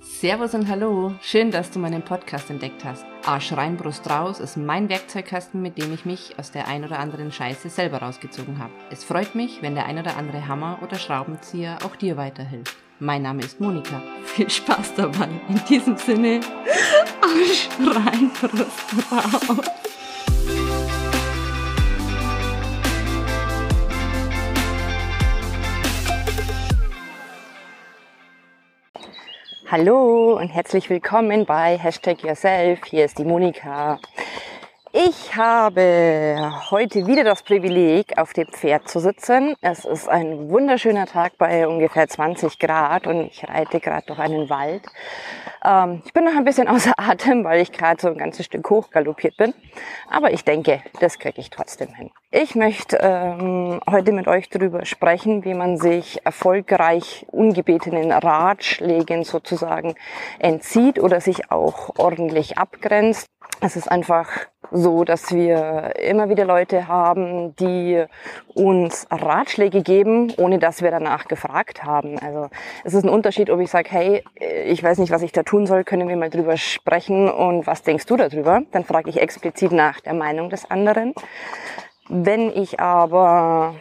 Servus und Hallo, schön, dass du meinen Podcast entdeckt hast. Arsch rein, Brust raus ist mein Werkzeugkasten, mit dem ich mich aus der ein oder anderen Scheiße selber rausgezogen habe. Es freut mich, wenn der ein oder andere Hammer oder Schraubenzieher auch dir weiterhilft. Mein Name ist Monika. Viel Spaß dabei. In diesem Sinne, Arsch rein, Brust raus. Hallo und herzlich willkommen bei Hashtag Yourself. Hier ist die Monika. Ich habe heute wieder das Privileg, auf dem Pferd zu sitzen. Es ist ein wunderschöner Tag bei ungefähr 20 Grad und ich reite gerade durch einen Wald. Ähm, ich bin noch ein bisschen außer Atem, weil ich gerade so ein ganzes Stück hochgaloppiert bin. Aber ich denke, das kriege ich trotzdem hin. Ich möchte ähm, heute mit euch darüber sprechen, wie man sich erfolgreich ungebetenen Ratschlägen sozusagen entzieht oder sich auch ordentlich abgrenzt. Es ist einfach so, dass wir immer wieder Leute haben, die uns Ratschläge geben, ohne dass wir danach gefragt haben. Also es ist ein Unterschied, ob ich sage, hey, ich weiß nicht, was ich da tun soll, können wir mal drüber sprechen und was denkst du darüber? Dann frage ich explizit nach der Meinung des anderen. Wenn ich aber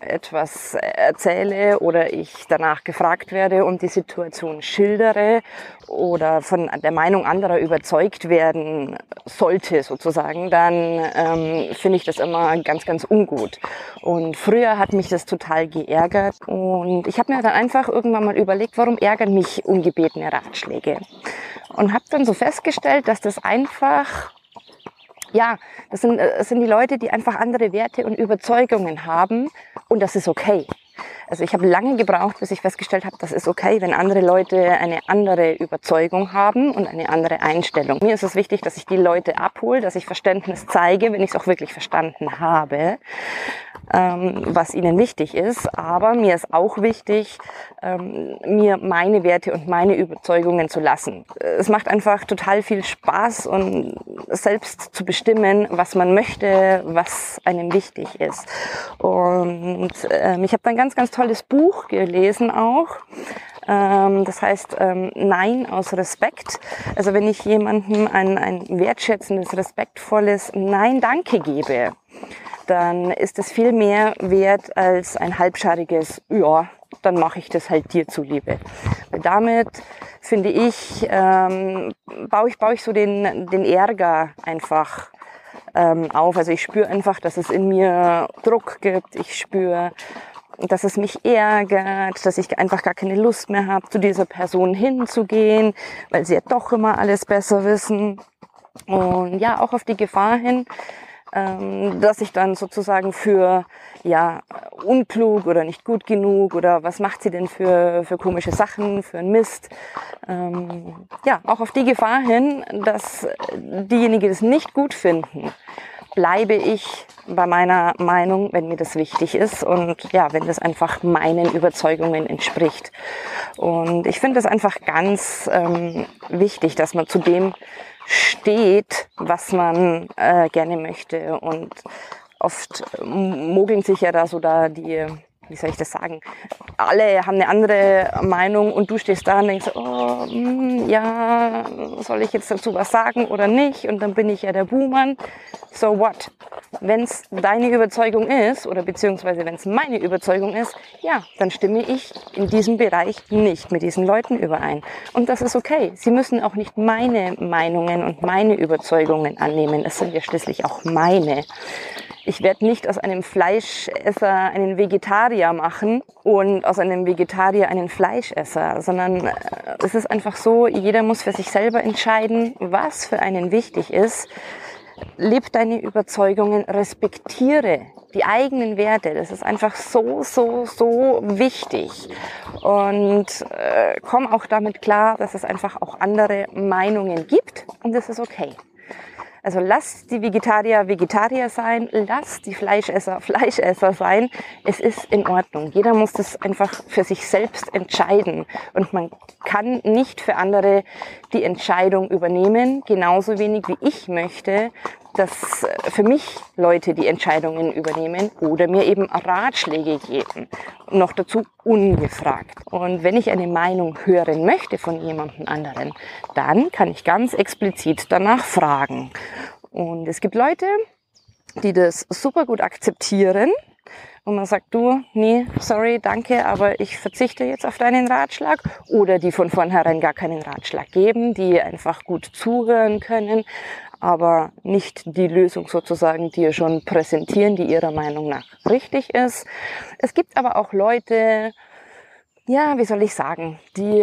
etwas erzähle oder ich danach gefragt werde und die Situation schildere oder von der Meinung anderer überzeugt werden sollte sozusagen, dann ähm, finde ich das immer ganz, ganz ungut. Und früher hat mich das total geärgert und ich habe mir dann einfach irgendwann mal überlegt, warum ärgern mich ungebetene Ratschläge? Und habe dann so festgestellt, dass das einfach ja, das sind, das äh, sind die Leute, die einfach andere Werte und Überzeugungen haben und das ist okay. Also ich habe lange gebraucht, bis ich festgestellt habe, das ist okay, wenn andere Leute eine andere Überzeugung haben und eine andere Einstellung. Mir ist es wichtig, dass ich die Leute abhole, dass ich Verständnis zeige, wenn ich es auch wirklich verstanden habe ähm, was ihnen wichtig ist. Aber mir ist auch wichtig, ähm, mir meine Werte und meine Überzeugungen zu lassen. Es macht einfach total viel Spaß und selbst zu bestimmen, was man möchte, was einem wichtig ist. Und ähm, ich habe ein ganz, ganz tolles Buch gelesen auch ähm, das heißt ähm, Nein aus Respekt. Also wenn ich jemandem ein, ein wertschätzendes, respektvolles Nein Danke gebe, dann ist es viel mehr wert als ein halbschariges Ja, dann mache ich das halt dir zuliebe. Weil damit finde ich, ähm, baue ich, baue ich so den, den Ärger einfach ähm, auf. Also ich spüre einfach, dass es in mir Druck gibt. Ich spüre, dass es mich ärgert, dass ich einfach gar keine Lust mehr habe, zu dieser Person hinzugehen, weil sie ja doch immer alles besser wissen. Und ja, auch auf die Gefahr hin, ähm, dass ich dann sozusagen für ja unklug oder nicht gut genug oder was macht sie denn für, für komische Sachen, für einen Mist. Ähm, ja, auch auf die Gefahr hin, dass diejenigen das nicht gut finden, bleibe ich bei meiner Meinung, wenn mir das wichtig ist und ja, wenn das einfach meinen Überzeugungen entspricht. Und ich finde es einfach ganz ähm, wichtig, dass man zu dem steht, was man äh, gerne möchte. Und oft mogeln sich ja da so da die, wie soll ich das sagen, alle haben eine andere Meinung und du stehst da und denkst, oh, mh, hm, ja, soll ich jetzt dazu was sagen oder nicht? Und dann bin ich ja der Buhmann. So what? Wenn es deine Überzeugung ist oder beziehungsweise wenn es meine Überzeugung ist, ja, dann stimme ich in diesem Bereich nicht mit diesen Leuten überein. Und das ist okay. Sie müssen auch nicht meine Meinungen und meine Überzeugungen annehmen. Es sind ja schließlich auch meine. Ich werde nicht aus einem Fleischesser einen Vegetarier machen und aus einem Vegetarier einen Fleischesser, sondern äh, es ist einfach so, jeder muss für sich selber entscheiden, was für einen wichtig ist leb deine Überzeugungen, respektiere die eigenen Werte. Das ist einfach so, so, so wichtig. Und äh, komm auch damit klar, dass es einfach auch andere Meinungen gibt und das ist okay. Also lass die Vegetarier Vegetarier sein, lass die Fleischesser Fleischesser sein. Es ist in Ordnung. Jeder muss das einfach für sich selbst entscheiden. Und man kann nicht für andere die Entscheidung übernehmen, genauso wenig wie ich möchte, dass für mich Leute die Entscheidungen übernehmen oder mir eben Ratschläge geben. Noch dazu ungefragt. Und wenn ich eine Meinung hören möchte von jemandem anderen, dann kann ich ganz explizit danach fragen. Und es gibt Leute, die das super gut akzeptieren und man sagt, du, nee, sorry, danke, aber ich verzichte jetzt auf deinen Ratschlag. Oder die von vornherein gar keinen Ratschlag geben, die einfach gut zuhören können, aber nicht die Lösung sozusagen dir schon präsentieren, die ihrer Meinung nach richtig ist. Es gibt aber auch Leute, ja, wie soll ich sagen, die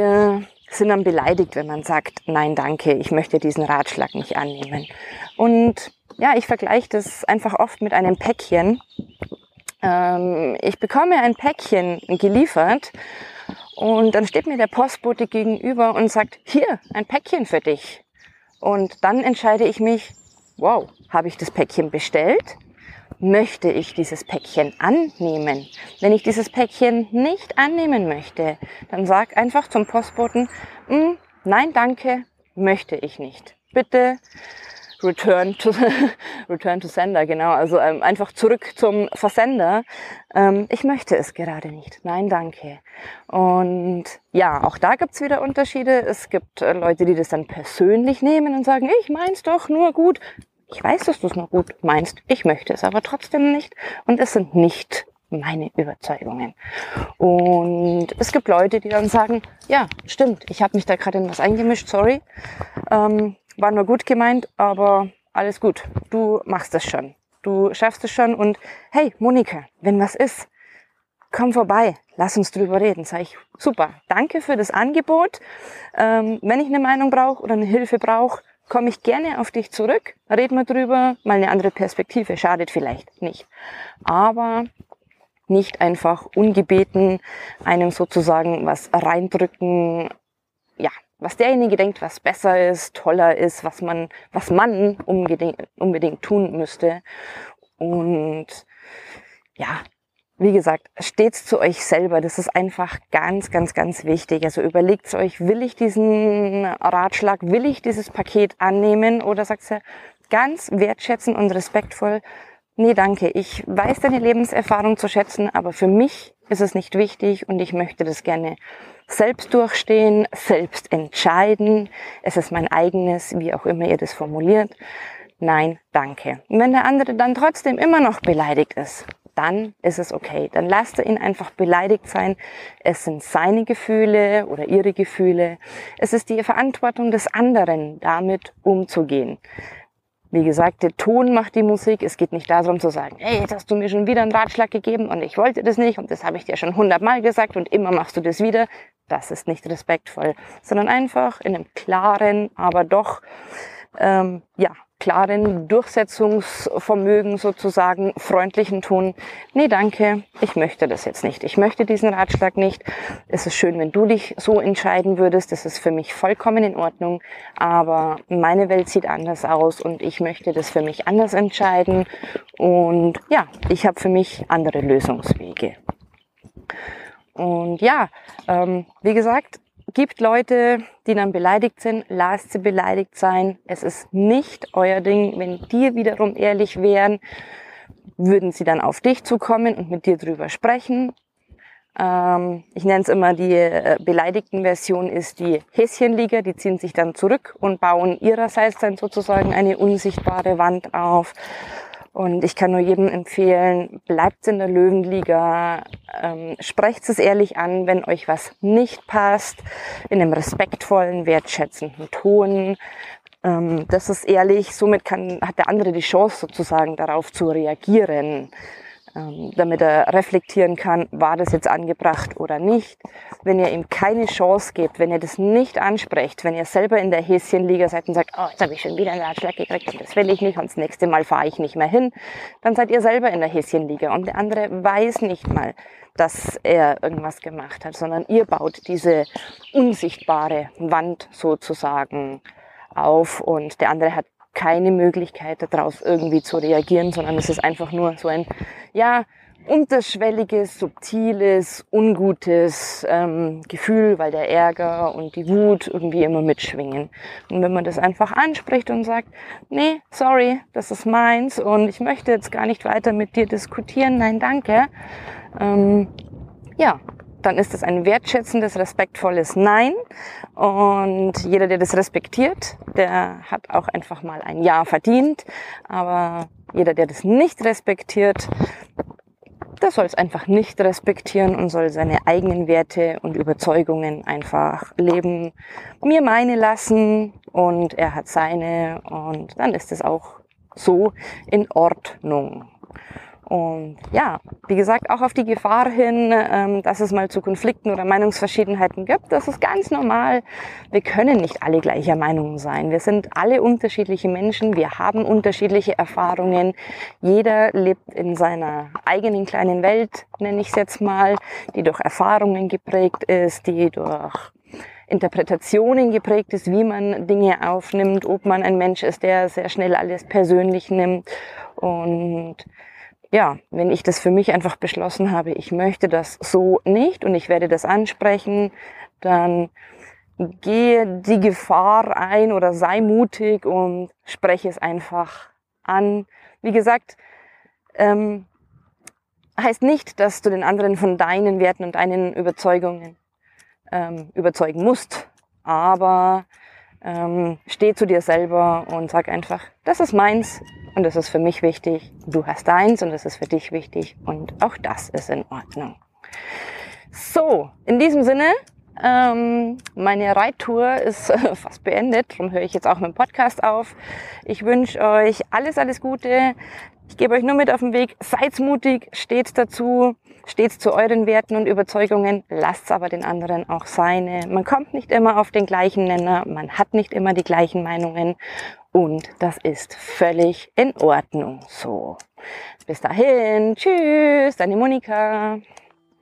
sind dann beleidigt, wenn man sagt, nein, danke, ich möchte diesen Ratschlag nicht annehmen. Und ja, ich vergleiche das einfach oft mit einem Päckchen. Ähm, ich bekomme ein Päckchen geliefert und dann steht mir der Postbote gegenüber und sagt, hier, ein Päckchen für dich. Und dann entscheide ich mich, wow, habe ich das Päckchen bestellt? Möchte ich dieses Päckchen annehmen? Wenn ich dieses Päckchen nicht annehmen möchte, dann sag einfach zum Postboten, hm, nein, danke, möchte ich nicht. Bitte Return to, Return to Sender, genau. Also ähm, einfach zurück zum Versender. Ähm, ich möchte es gerade nicht. Nein, danke. Und ja, auch da gibt's wieder Unterschiede. Es gibt äh, Leute, die das dann persönlich nehmen und sagen, ich mein's doch nur gut. Ich weiß, dass du es nur gut meinst. Ich möchte es aber trotzdem nicht. Und es sind nicht meine Überzeugungen. Und es gibt Leute, die dann sagen, ja, stimmt, ich habe mich da gerade in was eingemischt, sorry. Ähm, war nur gut gemeint, aber alles gut. Du machst es schon. Du schaffst es schon und hey, Monika, wenn was ist, komm vorbei, lass uns drüber reden. Sag ich, super, danke für das Angebot. Ähm, wenn ich eine Meinung brauche oder eine Hilfe brauche, komme ich gerne auf dich zurück, reden wir drüber, mal eine andere Perspektive, schadet vielleicht nicht. Aber nicht einfach ungebeten einem sozusagen was reindrücken, was derjenige denkt, was besser ist, toller ist, was man, was man unbedingt, unbedingt tun müsste. Und ja, wie gesagt, stets zu euch selber. Das ist einfach ganz, ganz, ganz wichtig. Also überlegt euch, will ich diesen Ratschlag, will ich dieses Paket annehmen oder sagt ihr ganz wertschätzend und respektvoll, nee, danke, ich weiß deine Lebenserfahrung zu schätzen, aber für mich ist es nicht wichtig und ich möchte das gerne selbst durchstehen, selbst entscheiden. Es ist mein eigenes, wie auch immer ihr das formuliert. Nein, danke. Und wenn der andere dann trotzdem immer noch beleidigt ist, dann ist es okay. Dann lasst ihn einfach beleidigt sein. Es sind seine Gefühle oder ihre Gefühle. Es ist die Verantwortung des anderen, damit umzugehen. Wie gesagt, der Ton macht die Musik. Es geht nicht darum zu sagen, hey, jetzt hast du mir schon wieder einen Ratschlag gegeben und ich wollte das nicht und das habe ich dir schon hundertmal gesagt und immer machst du das wieder. Das ist nicht respektvoll, sondern einfach in einem klaren, aber doch ähm, ja klaren Durchsetzungsvermögen sozusagen, freundlichen Ton. Nee, danke, ich möchte das jetzt nicht. Ich möchte diesen Ratschlag nicht. Es ist schön, wenn du dich so entscheiden würdest. Das ist für mich vollkommen in Ordnung. Aber meine Welt sieht anders aus und ich möchte das für mich anders entscheiden. Und ja, ich habe für mich andere Lösungswege. Und ja, ähm, wie gesagt, gibt Leute, die dann beleidigt sind, lasst sie beleidigt sein. Es ist nicht euer Ding. Wenn die wiederum ehrlich wären, würden sie dann auf dich zukommen und mit dir drüber sprechen. Ähm, ich nenne es immer die äh, beleidigten Version ist die Häschenliga. Die ziehen sich dann zurück und bauen ihrerseits dann sozusagen eine unsichtbare Wand auf. Und ich kann nur jedem empfehlen, bleibt in der Löwenliga, ähm, sprecht es ehrlich an, wenn euch was nicht passt, in einem respektvollen, wertschätzenden Ton. Ähm, das ist ehrlich, somit kann, hat der andere die Chance sozusagen darauf zu reagieren. Ähm, damit er reflektieren kann, war das jetzt angebracht oder nicht. Wenn ihr ihm keine Chance gebt, wenn ihr das nicht ansprecht, wenn ihr selber in der Häschenliga seid und sagt, oh, jetzt habe ich schon wieder einen Ratschlag gekriegt und das will ich nicht und das nächste Mal fahre ich nicht mehr hin, dann seid ihr selber in der Häschenliga und der andere weiß nicht mal, dass er irgendwas gemacht hat, sondern ihr baut diese unsichtbare Wand sozusagen auf und der andere hat keine Möglichkeit darauf irgendwie zu reagieren, sondern es ist einfach nur so ein, ja, unterschwelliges, subtiles, ungutes ähm, Gefühl, weil der Ärger und die Wut irgendwie immer mitschwingen. Und wenn man das einfach anspricht und sagt, nee, sorry, das ist meins und ich möchte jetzt gar nicht weiter mit dir diskutieren, nein, danke, ähm, ja, dann ist es ein wertschätzendes, respektvolles Nein. Und jeder, der das respektiert, der hat auch einfach mal ein Ja verdient. Aber jeder, der das nicht respektiert, der soll es einfach nicht respektieren und soll seine eigenen Werte und Überzeugungen einfach leben, mir meine lassen und er hat seine und dann ist es auch so in Ordnung. Und ja, wie gesagt, auch auf die Gefahr hin, ähm, dass es mal zu Konflikten oder Meinungsverschiedenheiten gibt, das ist ganz normal. Wir können nicht alle gleicher Meinung sein. Wir sind alle unterschiedliche Menschen. Wir haben unterschiedliche Erfahrungen. Jeder lebt in seiner eigenen kleinen Welt, nenne ich es jetzt mal, die durch Erfahrungen geprägt ist, die durch Interpretationen geprägt ist, wie man Dinge aufnimmt, ob man ein Mensch ist, der sehr schnell alles persönlich nimmt und ja, wenn ich das für mich einfach beschlossen habe, ich möchte das so nicht und ich werde das ansprechen, dann gehe die Gefahr ein oder sei mutig und spreche es einfach an. Wie gesagt, ähm, heißt nicht, dass du den anderen von deinen Werten und deinen Überzeugungen ähm, überzeugen musst, aber ähm, steh zu dir selber und sag einfach, das ist meins und das ist für mich wichtig. Du hast deins und das ist für dich wichtig und auch das ist in Ordnung. So, in diesem Sinne, ähm, meine Reittour ist äh, fast beendet, darum höre ich jetzt auch mit dem Podcast auf. Ich wünsche euch alles, alles Gute. Ich gebe euch nur mit auf den Weg, seid mutig, steht dazu, steht zu euren Werten und Überzeugungen, lasst aber den anderen auch seine. Man kommt nicht immer auf den gleichen Nenner, man hat nicht immer die gleichen Meinungen und das ist völlig in Ordnung so. Bis dahin, tschüss, deine Monika.